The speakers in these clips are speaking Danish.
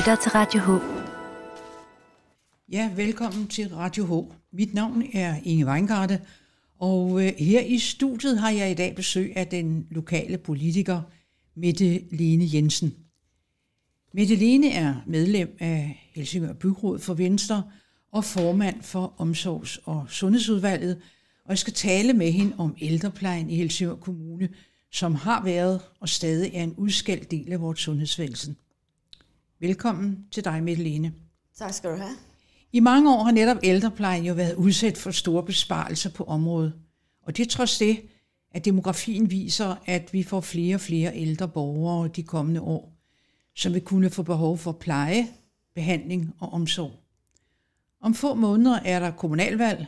lytter til Radio H. Ja, velkommen til Radio H. Mit navn er Inge Weingarde, og øh, her i studiet har jeg i dag besøg af den lokale politiker Mette Lene Jensen. Mette Lene er medlem af Helsingør Byråd for Venstre og formand for Omsorgs- og Sundhedsudvalget, og jeg skal tale med hende om ældreplejen i Helsingør Kommune, som har været og stadig er en udskældt del af vores sundhedsvæsen. Velkommen til dig, Mette. Tak skal du have. I mange år har netop ældreplejen jo været udsat for store besparelser på området. Og det trods det, at demografien viser, at vi får flere og flere ældre borgere de kommende år, som vil kunne få behov for pleje, behandling og omsorg. Om få måneder er der kommunalvalg.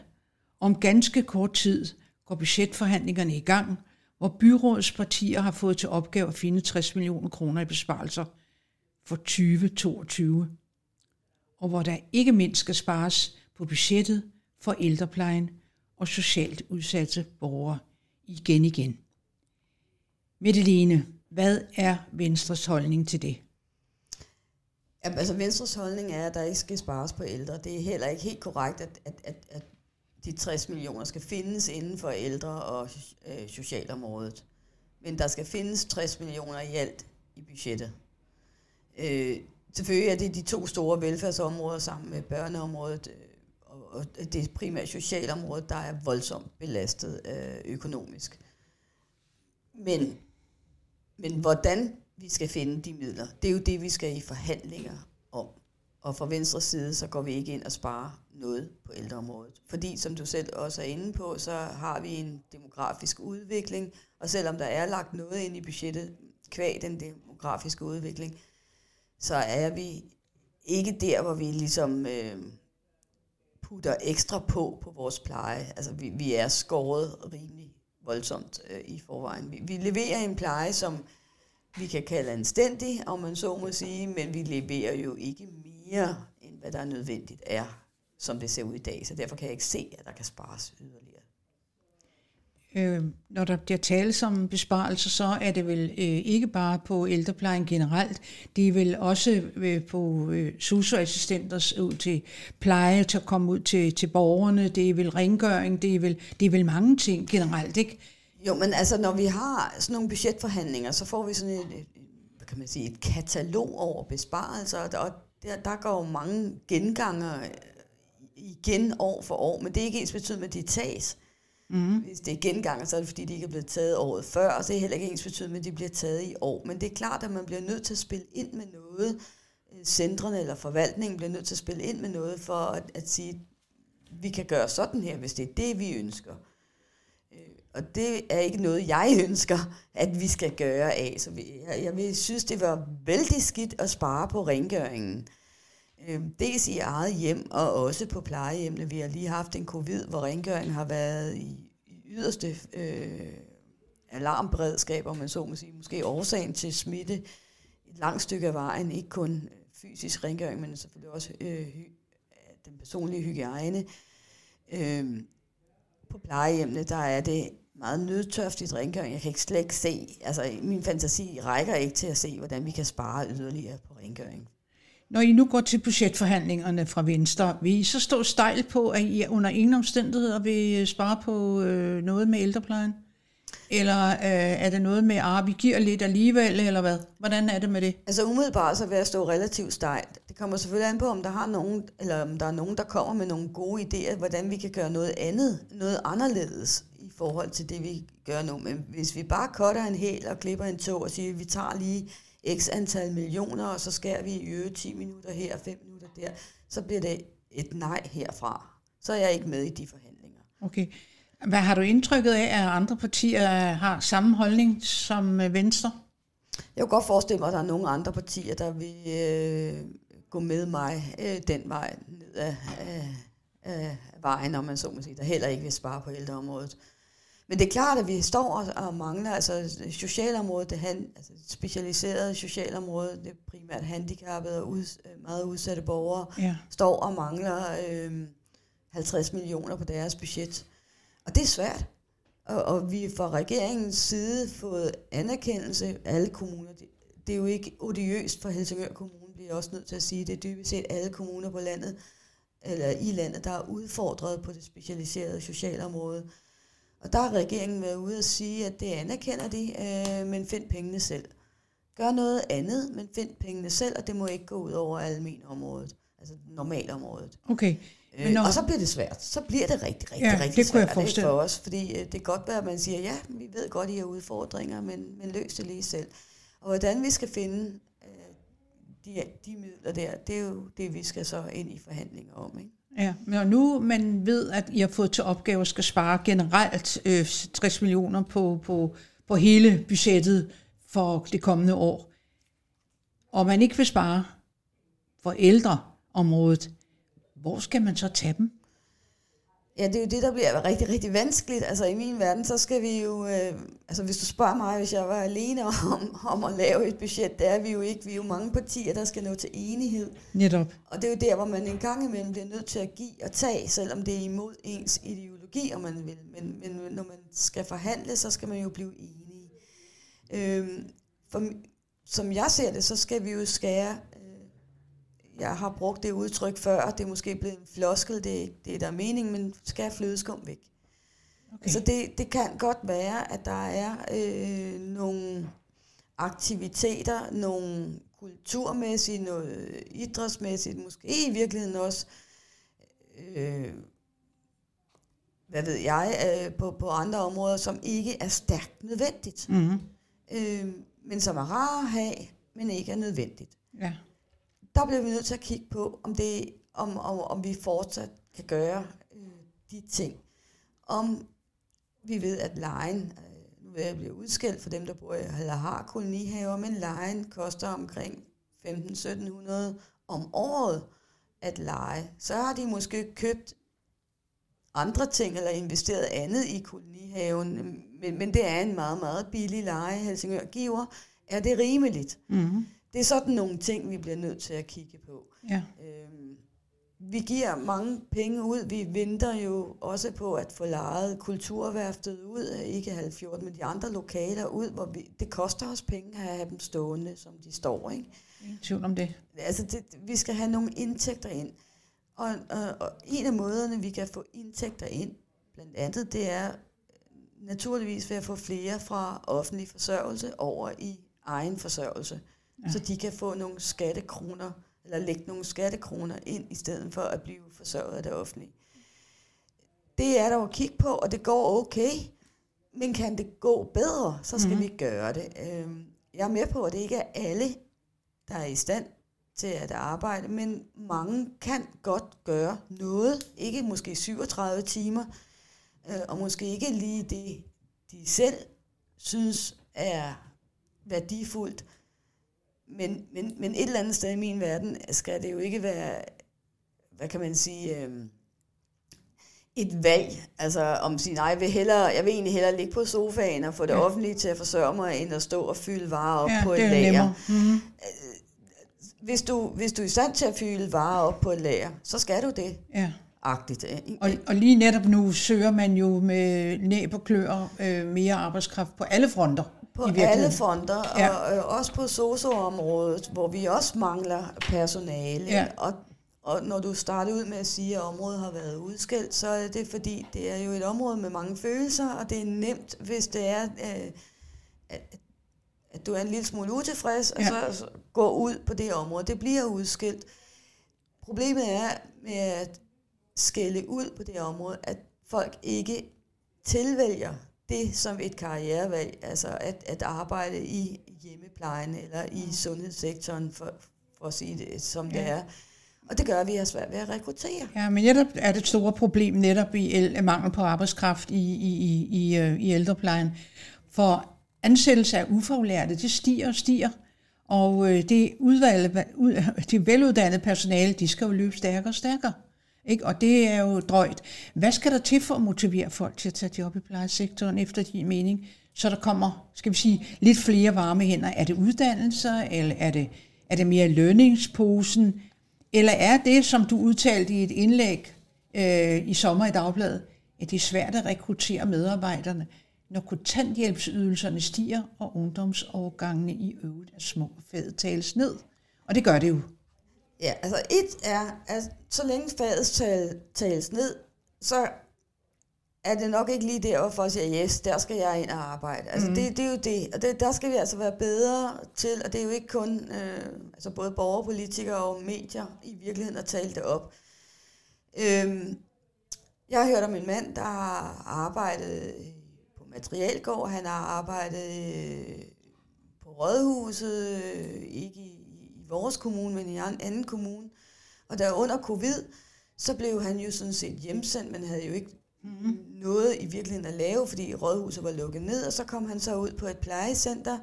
Om ganske kort tid går budgetforhandlingerne i gang, hvor byrådets partier har fået til opgave at finde 60 millioner kroner i besparelser for 2022 og hvor der ikke mindst skal spares på budgettet for ældreplejen og socialt udsatte borgere igen igen. Metteline, hvad er Venstres holdning til det? Jamen, altså Venstres holdning er, at der ikke skal spares på ældre. Det er heller ikke helt korrekt, at, at, at, at de 60 millioner skal findes inden for ældre- og øh, socialområdet. Men der skal findes 60 millioner i alt i budgettet. Øh, selvfølgelig er det de to store velfærdsområder sammen med børneområdet øh, og det primært socialområde, der er voldsomt belastet øh, økonomisk. Men, men hvordan vi skal finde de midler, det er jo det, vi skal i forhandlinger om. Og fra venstre side, så går vi ikke ind og sparer noget på ældreområdet. Fordi, som du selv også er inde på, så har vi en demografisk udvikling, og selvom der er lagt noget ind i budgettet, kvæg den demografiske udvikling, så er vi ikke der, hvor vi ligesom øh, putter ekstra på på vores pleje. Altså vi, vi er skåret rimelig voldsomt øh, i forvejen. Vi, vi leverer en pleje, som vi kan kalde anstændig, om man så må sige, men vi leverer jo ikke mere, end hvad der er nødvendigt er, som det ser ud i dag. Så derfor kan jeg ikke se, at der kan spares yderligere øh, når der bliver tales om besparelser, så er det vel øh, ikke bare på ældreplejen generelt, det er vel også øh, på øh, socioassistenter ud til pleje, til at komme ud til, til borgerne, det er vel rengøring, det er vel, det er vel mange ting generelt, ikke? Jo, men altså, når vi har sådan nogle budgetforhandlinger, så får vi sådan et, et hvad kan man sige, et katalog over besparelser, og der, der går jo mange genganger øh, igen år for år, men det er ikke ens betydende, at de tages. Mm. Hvis det er genganger, så er det fordi, de ikke er blevet taget året før, og så er det heller ikke ens betydende, at de bliver taget i år. Men det er klart, at man bliver nødt til at spille ind med noget. Øh, centrene eller forvaltningen bliver nødt til at spille ind med noget for at, at sige, vi kan gøre sådan her, hvis det er det, vi ønsker. Øh, og det er ikke noget, jeg ønsker, at vi skal gøre af. Så vi, jeg, jeg vil synes, det var vældig skidt at spare på rengøringen. Øh, dels i eget hjem, og også på plejehjemmene. Vi har lige haft en covid, hvor rengøringen har været i, i yderste øh, alarmberedskab, om man så må sige. Måske årsagen til smitte et langt stykke af vejen. Ikke kun øh, fysisk rengøring, men selvfølgelig også øh, øh den personlige hygiejne. Øh, på plejehjemmene, der er det meget nødtørftigt rengøring. Jeg kan ikke slet ikke se, altså min fantasi rækker ikke til at se, hvordan vi kan spare yderligere på rengøring. Når I nu går til budgetforhandlingerne fra Venstre, vil I så stå stejl på, at I under ingen omstændigheder vil øh, spare på øh, noget med ældreplejen? Eller øh, er det noget med, at vi giver lidt alligevel, eller hvad? Hvordan er det med det? Altså umiddelbart så vil jeg stå relativt stejlt. Det kommer selvfølgelig an på, om der, har nogen, eller om der er nogen, der kommer med nogle gode idéer, hvordan vi kan gøre noget andet, noget anderledes i forhold til det, vi gør nu. Men hvis vi bare cutter en hel og klipper en tog og siger, at vi tager lige x antal millioner, og så skærer vi i øvrigt 10 minutter her, 5 minutter der, så bliver det et nej herfra. Så er jeg ikke med i de forhandlinger. Okay. Hvad har du indtrykket af, at andre partier har samme holdning som øh, Venstre? Jeg kan godt forestille mig, at der er nogle andre partier, der vil øh, gå med mig øh, den vej ned af, af, af vejen, om man så må sige, der heller ikke vil spare på ældreområdet. Men det er klart, at vi står og, og mangler, altså socialområdet, det han, altså specialiseret socialområde, det er primært handicappede og ud, meget udsatte borgere, ja. står og mangler øh, 50 millioner på deres budget. Og det er svært. Og, og vi fra regeringens side fået anerkendelse, alle kommuner, det, det er jo ikke odiøst for Helsingør Kommune bliver jeg også nødt til at sige, det er dybest set alle kommuner på landet, eller i landet, der er udfordret på det specialiserede socialområde. Og der har regeringen været ude og sige, at det anerkender de, øh, men find pengene selv. Gør noget andet, men find pengene selv, og det må ikke gå ud over almenområdet, altså normalområdet. Okay. Men øh, når... Og så bliver det svært. Så bliver det rigtig, rigtig, ja, rigtig det svært kunne jeg for os. Fordi øh, det kan godt være, at man siger, ja, vi ved godt, I har udfordringer, men, men løs det lige selv. Og hvordan vi skal finde øh, de, de midler der, det er jo det, vi skal så ind i forhandlinger om. Ikke? Ja, men nu man ved, at I har fået til opgave at skal spare generelt øh, 60 millioner på, på, på hele budgettet for det kommende år, og man ikke vil spare for ældreområdet, hvor skal man så tage dem? Ja, det er jo det, der bliver rigtig, rigtig vanskeligt. Altså i min verden, så skal vi jo... Øh, altså hvis du spørger mig, hvis jeg var alene om, om at lave et budget, det er vi jo ikke. Vi er jo mange partier, der skal nå til enighed. Netop. Og det er jo der, hvor man en gang imellem bliver nødt til at give og tage, selvom det er imod ens ideologi, om man vil. Men, men når man skal forhandle, så skal man jo blive enige. Øh, for, som jeg ser det, så skal vi jo skære jeg har brugt det udtryk før, det er måske blevet en floskel, det er ikke det, der er mening, men skal flødeskum væk. Okay. Altså det, det kan godt være, at der er øh, nogle aktiviteter, nogle kulturmæssigt, noget idrætsmæssigt, måske i virkeligheden også, øh, hvad ved jeg, øh, på, på andre områder, som ikke er stærkt nødvendigt. Mm-hmm. Øh, men som er rare at have, men ikke er nødvendigt. Ja der bliver vi nødt til at kigge på, om, det, om, om, om vi fortsat kan gøre øh, de ting. Om vi ved, at lejen, øh, nu vil jeg blive udskilt for dem, der bor eller har kolonihaver, men lejen koster omkring 15-1700 om året at lege. Så har de måske købt andre ting eller investeret andet i kolonihaven, men, men det er en meget, meget billig leje, Helsingør giver. Er det rimeligt? Mm-hmm det er sådan nogle ting, vi bliver nødt til at kigge på. Ja. Øhm, vi giver mange penge ud. Vi venter jo også på at få lejet kulturværftet ud, ikke halv 14, men de andre lokaler ud, hvor vi, det koster os penge at have dem stående, som de står. Ikke? Ingen tvivl om det. Altså, det, vi skal have nogle indtægter ind. Og, og, og en af måderne, vi kan få indtægter ind, blandt andet, det er naturligvis ved at få flere fra offentlig forsørgelse over i egen forsørgelse ja. så de kan få nogle skattekroner, eller lægge nogle skattekroner ind, i stedet for at blive forsørget af det offentlige. Det er der at kigge på, og det går okay, men kan det gå bedre, så skal mm-hmm. vi gøre det. Øhm, jeg er med på, at det ikke er alle, der er i stand til at arbejde, men mange kan godt gøre noget, ikke måske 37 timer, øh, og måske ikke lige det, de selv synes er værdifuldt, men, men, men et eller andet sted i min verden skal det jo ikke være, hvad kan man sige, øh, et valg. Altså om sige, nej, jeg vil, hellere, jeg vil egentlig hellere ligge på sofaen og få det ja. offentlige til at forsørge mig, end at stå og fylde varer op ja, på et lager. Mm-hmm. Hvis du, hvis du er i stand til at fylde varer op på et lager, så skal du det. Ja. Agtigt. Og, og lige netop nu søger man jo med næb og klør øh, mere arbejdskraft på alle fronter. På alle fronter, ja. og øh, også på soso-området, hvor vi også mangler personale. Ja. Og, og når du starter ud med at sige, at området har været udskilt, så er det fordi, det er jo et område med mange følelser, og det er nemt, hvis det er, øh, at, at du er en lille smule utilfreds, ja. og så gå ud på det område. Det bliver udskilt. Problemet er med at skælde ud på det område, at folk ikke tilvælger det som et karrierevalg, altså at, at arbejde i hjemmeplejen eller i mm. sundhedssektoren, for, for at sige det som ja. det er. Og det gør, at vi har svært ved at rekruttere. Ja, men netop er det et stort problem netop i el, mangel på arbejdskraft i, i, i, i, øh, i ældreplejen. For ansættelse af ufaglærte, det stiger og stiger. Og øh, det, udvalg, det veluddannede personale, de skal jo løbe stærkere og stærkere. Ikke? Og det er jo drøjt. Hvad skal der til for at motivere folk til at tage job i plejesektoren efter din mening? Så der kommer, skal vi sige, lidt flere varme hænder. Er det uddannelser, eller er det, er det mere lønningsposen? Eller er det, som du udtalte i et indlæg øh, i sommer i Dagbladet, at det er svært at rekruttere medarbejderne, når kontanthjælpsydelserne stiger, og ungdomsårgangene i øvrigt er små og fede tales ned? Og det gør det jo. Ja, altså et er, at så længe faget tal, tales ned, så er det nok ikke lige der, for at sige, yes, der skal jeg ind og arbejde. Altså mm. det, det er jo det, og det, der skal vi altså være bedre til, og det er jo ikke kun øh, altså både borgerpolitikere og medier i virkeligheden at tale det op. Øhm, jeg har hørt om en mand, der har arbejdet på Materialgård, han har arbejdet øh, på Rådhuset, øh, ikke i, i vores kommune, men i en anden kommune. Og der under covid, så blev han jo sådan set hjemsendt, men havde jo ikke mm. noget i virkeligheden at lave, fordi rådhuset var lukket ned, og så kom han så ud på et plejecenter,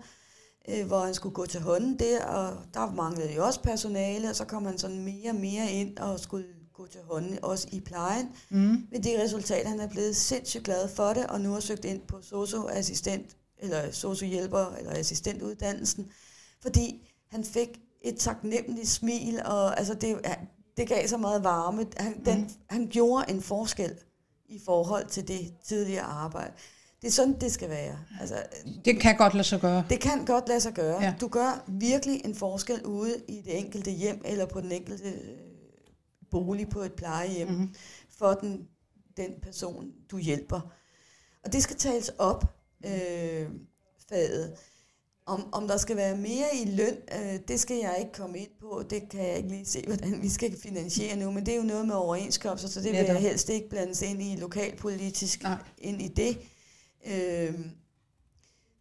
øh, hvor han skulle gå til hånden der, og der manglede jo også personale, og så kom han sådan mere og mere ind og skulle gå til hånden, også i plejen. Mm. Men det resultat, han er blevet sindssygt glad for det, og nu har søgt ind på socio-assistent, eller socio-hjælper, eller assistentuddannelsen, fordi han fik et taknemmeligt smil, og altså det, det gav så meget varme. Han, den, mm. han gjorde en forskel i forhold til det tidligere arbejde. Det er sådan, det skal være. Altså, det kan godt lade sig gøre. Det kan godt lade sig gøre. Ja. Du gør virkelig en forskel ude i det enkelte hjem, eller på den enkelte øh, bolig på et plejehjem, mm-hmm. for den, den person, du hjælper. Og det skal tales op, øh, faget. Om, om der skal være mere i løn, øh, det skal jeg ikke komme ind på. Det kan jeg ikke lige se, hvordan vi skal finansiere nu. Men det er jo noget med overenskomster, så det vil jeg helst ikke blandes ind i lokalpolitisk Nej. ind i det. Øh,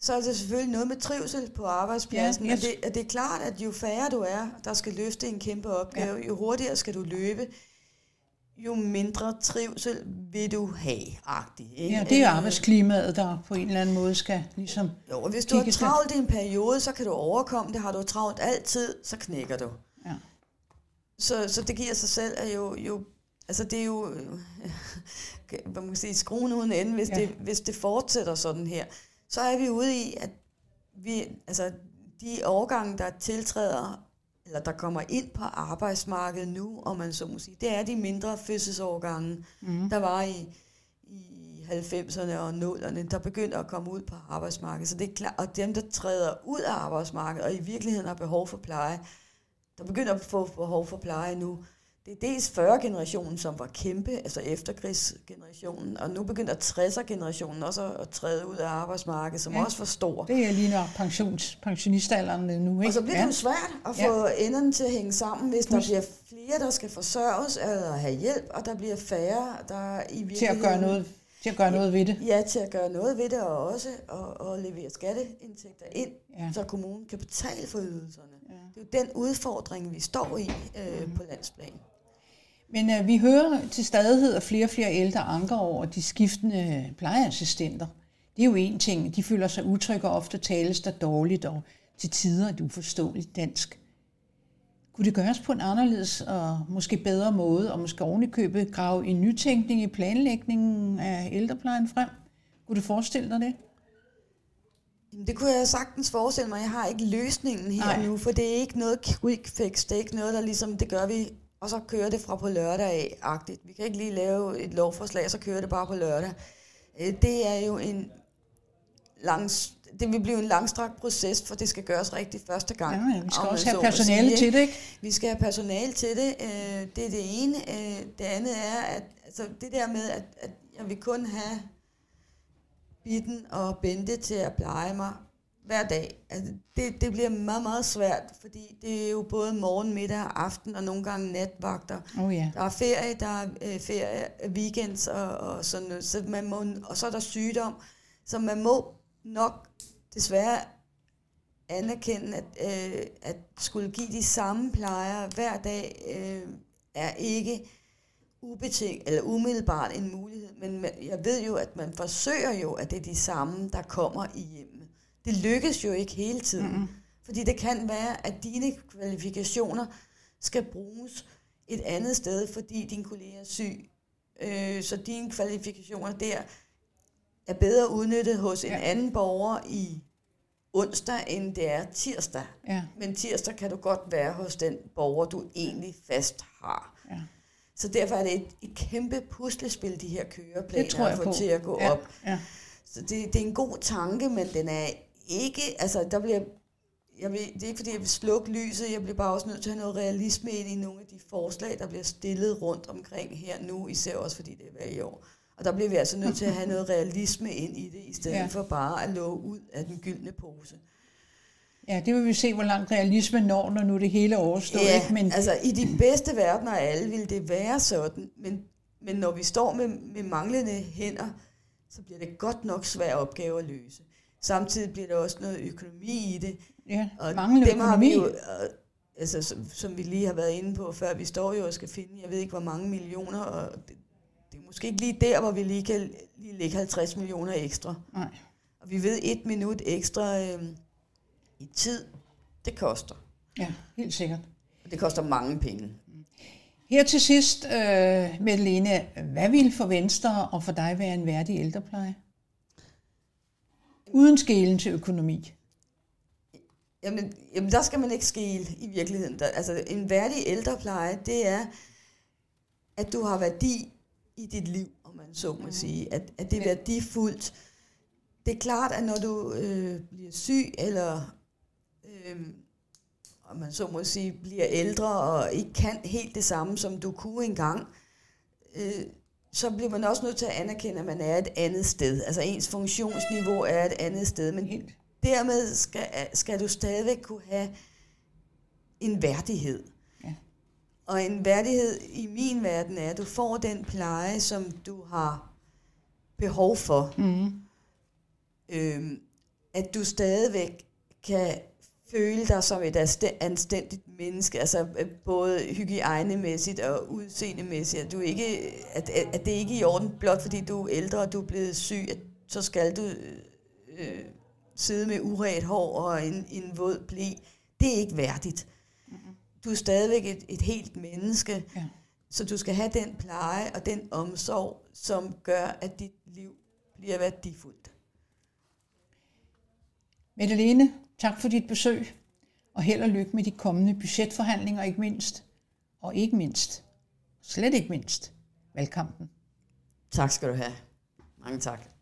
så er det selvfølgelig noget med trivsel på arbejdspladsen. Ja, yes. og, det, og det er klart, at jo færre du er, der skal løfte en kæmpe opgave, ja. jo hurtigere skal du løbe jo mindre trivsel vil du have, agtigt. Ikke? Ja, det er jo arbejdsklimaet, der på en eller anden måde skal ligesom... Jo, og hvis du har travlt i en periode, så kan du overkomme det. Har du travlt altid, så knækker du. Ja. Så, så det giver sig selv, at jo, jo altså det er jo, hvad man kan sige, skruen uden ende, hvis, ja. det, hvis det fortsætter sådan her. Så er vi ude i, at vi, altså de overgange, der tiltræder eller der kommer ind på arbejdsmarkedet nu, om man så må sige, det er de mindre fødselsårgange, mm. der var i, i 90'erne og 0'erne, der begynder at komme ud på arbejdsmarkedet. Så det er klart, og dem, der træder ud af arbejdsmarkedet, og i virkeligheden har behov for pleje, der begynder at få behov for pleje nu, det er dels 40-generationen, som var kæmpe, altså efterkrigsgenerationen, og nu begynder 60'er-generationen også at træde ud af arbejdsmarkedet, som ja, også var stor. Det er lige nok pensions, pensionistalderen nu, ikke? Og så bliver det jo svært at få ja. enderne til at hænge sammen, hvis der bliver flere, der skal forsørges eller have hjælp, og der bliver færre, der i virkeligheden... Til at gøre noget til at gøre noget ved det? Ja, til at gøre noget ved det, og også at, at levere skatteindtægter ind, ja. så kommunen kan betale for ydelserne. Ja. Det er jo den udfordring, vi står i øh, mm. på landsplan. Men øh, vi hører til stadighed, at flere og flere ældre anker over de skiftende plejeassistenter. Det er jo en ting. De føler sig utrygge og ofte tales der dårligt og til tider et uforståeligt dansk. Kunne det gøres på en anderledes og måske bedre måde, og måske ovenikøbet grave en nytænkning i planlægningen af ældreplejen frem? Kunne du forestille dig det? Det kunne jeg sagtens forestille mig. Jeg har ikke løsningen her Nej. nu, for det er ikke noget quick fix. Det er ikke noget, der ligesom, det gør vi og så kører det fra på lørdag af-agtigt. Vi kan ikke lige lave et lovforslag, og så kører det bare på lørdag. Øh, det er jo en lang, det vil blive en langstrakt proces, for det skal gøres rigtigt første gang. Ja, ja vi skal også have personale til det, ikke? Vi skal have personale til det. Øh, det er det ene. Øh, det andet er, at altså, det der med, at, at jeg vil kun have Bitten og Bente til at pleje mig hver dag. Altså, det, det bliver meget, meget svært, fordi det er jo både morgen, middag aften, og nogle gange natvagter. Oh, yeah. Der er ferie, der er øh, ferie, weekends og, og sådan noget. Så man må, og så er der sygdom. Så man må nok desværre anerkende, at, øh, at skulle give de samme plejer hver dag, øh, er ikke ubetinget eller umiddelbart en mulighed. Men jeg ved jo, at man forsøger jo, at det er de samme, der kommer i hjem det lykkes jo ikke hele tiden. Mm-hmm. Fordi det kan være, at dine kvalifikationer skal bruges et andet sted, fordi din kollega er syg. Øh, så dine kvalifikationer der er bedre udnyttet hos en ja. anden borger i onsdag, end det er tirsdag. Ja. Men tirsdag kan du godt være hos den borger, du egentlig fast har. Ja. Så derfor er det et, et kæmpe puslespil, de her køreplaner, at få til at gå ja. op. Ja. Så det, det er en god tanke, men den er ikke, altså der bliver, jeg vil, det er ikke fordi, jeg vil slukke lyset, jeg bliver bare også nødt til at have noget realisme ind i nogle af de forslag, der bliver stillet rundt omkring her nu, især også fordi det er hver i år. Og der bliver vi altså nødt til at have noget realisme ind i det, i stedet ja. for bare at love ud af den gyldne pose. Ja, det vil vi se, hvor langt realisme når, når nu det hele er overstået. Ja, ikke? Men... altså i de bedste verdener af alle vil det være sådan, men, men når vi står med, med manglende hænder, så bliver det godt nok svær opgave at løse. Samtidig bliver der også noget økonomi i det. Ja, og manglende dem økonomi. Har vi jo, altså, som, som vi lige har været inde på før, vi står jo og skal finde, jeg ved ikke hvor mange millioner, og det, det er måske ikke lige der, hvor vi lige kan lige lægge 50 millioner ekstra. Nej. Og vi ved, et minut ekstra øh, i tid, det koster. Ja, helt sikkert. Og det koster mange penge. Her til sidst, øh, Lene, hvad vil for Venstre og for dig være en værdig ældrepleje? Uden skælen til økonomi. Jamen, jamen, der skal man ikke skele i virkeligheden. Der, altså, en værdig ældrepleje, det er, at du har værdi i dit liv, om man så må mm. sige. At, at det er værdifuldt. Det er klart, at når du øh, bliver syg, eller øh, om man så må sige, bliver ældre og ikke kan helt det samme, som du kunne engang, øh, så bliver man også nødt til at anerkende, at man er et andet sted. Altså ens funktionsniveau er et andet sted. Men dermed skal, skal du stadigvæk kunne have en værdighed. Ja. Og en værdighed i min verden er, at du får den pleje, som du har behov for. Mm. Øhm, at du stadigvæk kan føle dig som et anstændigt menneske, altså øh, både hygiejnemæssigt og udseendemæssigt, at, du ikke, at, at det ikke er i orden, blot fordi du er ældre og du er blevet syg, at så skal du øh, sidde med uret hår og en, en våd blæ. Det er ikke værdigt. Du er stadigvæk et, et helt menneske, ja. så du skal have den pleje og den omsorg, som gør, at dit liv bliver værdifuldt. Mette Tak for dit besøg, og held og lykke med de kommende budgetforhandlinger, ikke mindst. Og ikke mindst, slet ikke mindst, valgkampen. Tak skal du have. Mange tak.